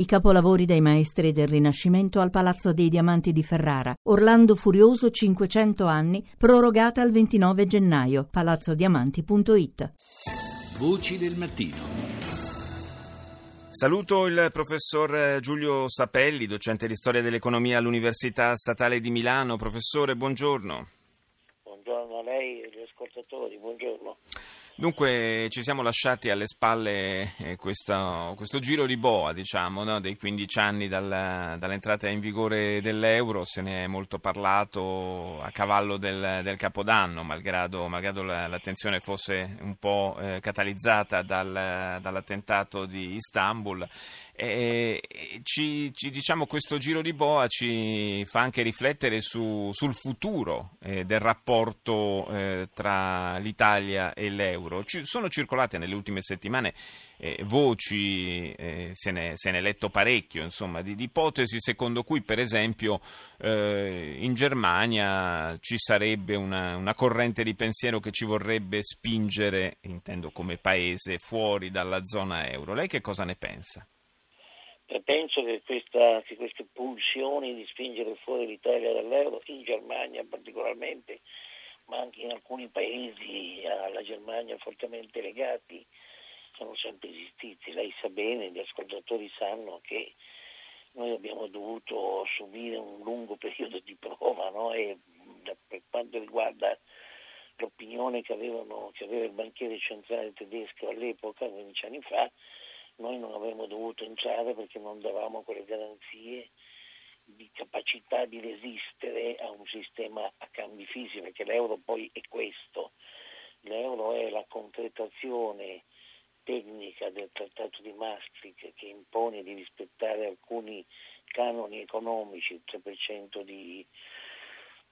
I capolavori dei maestri del Rinascimento al Palazzo dei Diamanti di Ferrara. Orlando Furioso 500 anni, prorogata al 29 gennaio. palazzodiamanti.it. Voci del mattino. Saluto il professor Giulio Sapelli, docente di storia dell'economia all'Università Statale di Milano. Professore, buongiorno. Buongiorno a lei e agli ascoltatori, buongiorno. Dunque ci siamo lasciati alle spalle eh, questo, questo, giro di boa, diciamo, no? dei 15 anni dal, dall'entrata in vigore dell'euro, se ne è molto parlato a cavallo del, del Capodanno, malgrado, malgrado l'attenzione fosse un po' eh, catalizzata dal, dall'attentato di Istanbul. E, ci, ci, diciamo, questo giro di boa ci fa anche riflettere su, sul futuro eh, del rapporto eh, tra l'Italia e l'euro. Ci sono circolate nelle ultime settimane eh, voci, eh, se ne, se, è letto parecchio, insomma, di, di ipotesi secondo cui, per esempio, eh, in Germania ci sarebbe una, una corrente di pensiero che ci vorrebbe spingere, intendo come paese, fuori dalla zona euro. Lei che cosa ne pensa? penso che, questa, che, queste pulsioni di spingere fuori l'Italia dall'euro, in Germania particolarmente, ma anche in alcuni paesi alla Germania fortemente legati, sono sempre esistiti. Lei sa bene, gli ascoltatori sanno che noi abbiamo dovuto subire un lungo periodo di prova no? e per quanto riguarda l'opinione che, avevano, che aveva il banchiere centrale tedesco all'epoca, 15 anni fa, noi non avremmo dovuto entrare perché non davamo quelle garanzie di capacità di resistere a un sistema a cambi fisici, perché l'euro poi è questo, l'euro è la concretazione tecnica del trattato di Maastricht che impone di rispettare alcuni canoni economici, il 3% di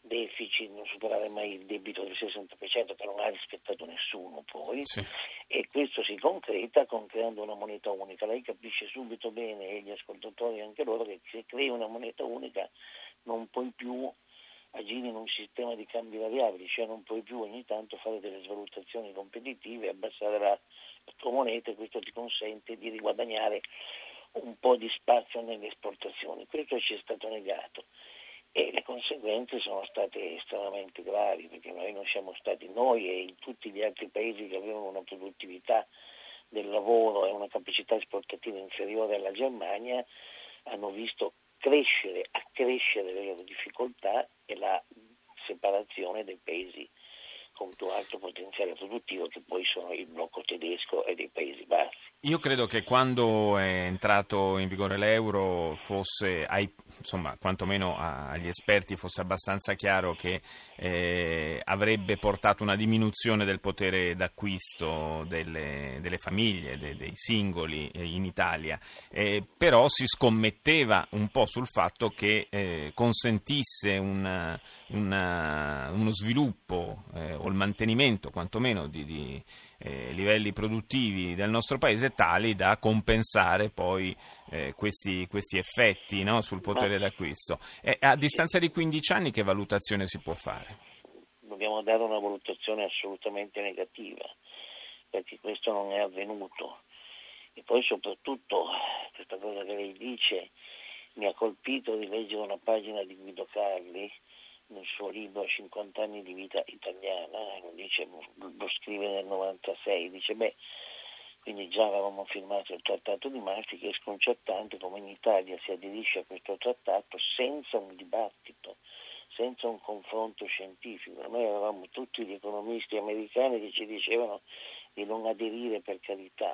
deficit, non superare mai il debito del 60% che non ha rispettato nessuno poi sì. e questo si concreta con creando una moneta unica. Lei capisce subito bene e gli ascoltatori anche loro che se crei una moneta unica non puoi più agire in un sistema di cambi variabili, cioè non puoi più ogni tanto fare delle svalutazioni competitive, abbassare la, la tua moneta e questo ti consente di riguadagnare un po' di spazio nelle esportazioni. Questo ci è stato negato e le conseguenze sono state estremamente gravi perché noi non siamo stati noi e in tutti gli altri paesi che avevano una produttività del lavoro e una capacità esportativa inferiore alla Germania hanno visto crescere, accrescere le loro difficoltà e la separazione dei paesi più alto potenziale produttivo che poi sono il blocco tedesco e dei Paesi Bassi. Io credo che quando è entrato in vigore l'euro fosse, ai, insomma, quantomeno agli esperti fosse abbastanza chiaro che eh, avrebbe portato una diminuzione del potere d'acquisto delle, delle famiglie, de, dei singoli eh, in Italia, eh, però si scommetteva un po' sul fatto che eh, consentisse una, una, uno sviluppo eh, o il mantenimento quantomeno di, di eh, livelli produttivi del nostro paese tali da compensare poi eh, questi, questi, effetti no, sul potere d'acquisto. E a distanza di 15 anni che valutazione si può fare? Dobbiamo dare una valutazione assolutamente negativa perché questo non è avvenuto. E poi soprattutto questa cosa che lei dice mi ha colpito di leggere una pagina di Guido Carli nel suo libro 50 anni di vita italiana, eh, lo, dice, lo scrive nel 96, dice beh, quindi già avevamo firmato il trattato di Maastricht, è sconcertante come in Italia si aderisce a questo trattato senza un dibattito, senza un confronto scientifico. Noi avevamo tutti gli economisti americani che ci dicevano di non aderire per carità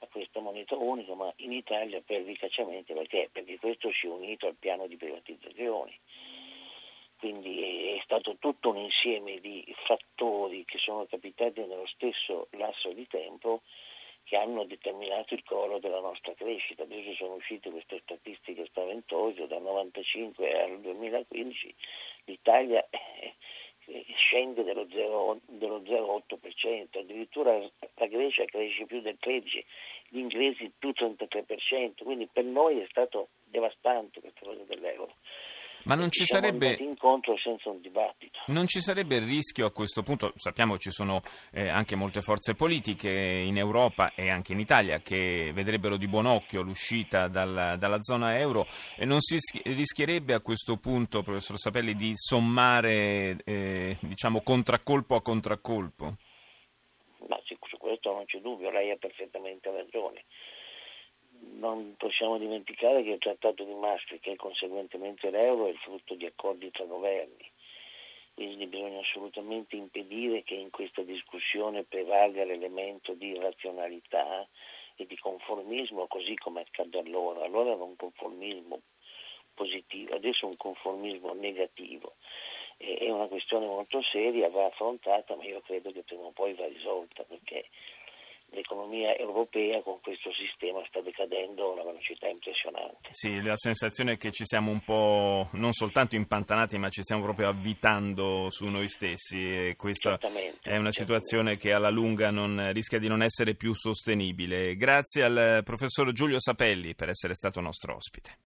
a questa moneta unica, ma in Italia pervicacemente perché? Perché questo si è unito al piano di privatizzazioni quindi è stato tutto un insieme di fattori che sono capitati nello stesso lasso di tempo che hanno determinato il coro della nostra crescita. Adesso sono uscite queste statistiche spaventose, dal 1995 al 2015 l'Italia eh, scende dello, 0, dello 0,8%, addirittura la Grecia cresce più del 13%, gli inglesi più 33%, quindi per noi è stato devastante questa cosa dell'euro. Ma non ci, sarebbe un dibattito. Non ci sarebbe il rischio a questo punto, sappiamo che ci sono eh, anche molte forze politiche in Europa e anche in Italia che vedrebbero di buon occhio l'uscita dal, dalla zona euro e non si rischierebbe a questo punto, professor Sapelli, di sommare eh, diciamo contraccolpo a contraccolpo? Ma su questo non c'è dubbio, lei ha perfettamente ragione non possiamo dimenticare che il Trattato di Maastricht e conseguentemente l'euro è il frutto di accordi tra governi. Quindi bisogna assolutamente impedire che in questa discussione prevalga l'elemento di razionalità e di conformismo, così come accadde allora. Allora era un conformismo positivo, adesso è un conformismo negativo. È una questione molto seria, va affrontata, ma io credo che prima o poi va risolta perché l'economia europea con questo sistema sta decadendo a una velocità impressionante. Sì, la sensazione è che ci siamo un po' non soltanto impantanati, ma ci stiamo proprio avvitando su noi stessi e questa è una situazione che alla lunga non, rischia di non essere più sostenibile. Grazie al professor Giulio Sapelli per essere stato nostro ospite.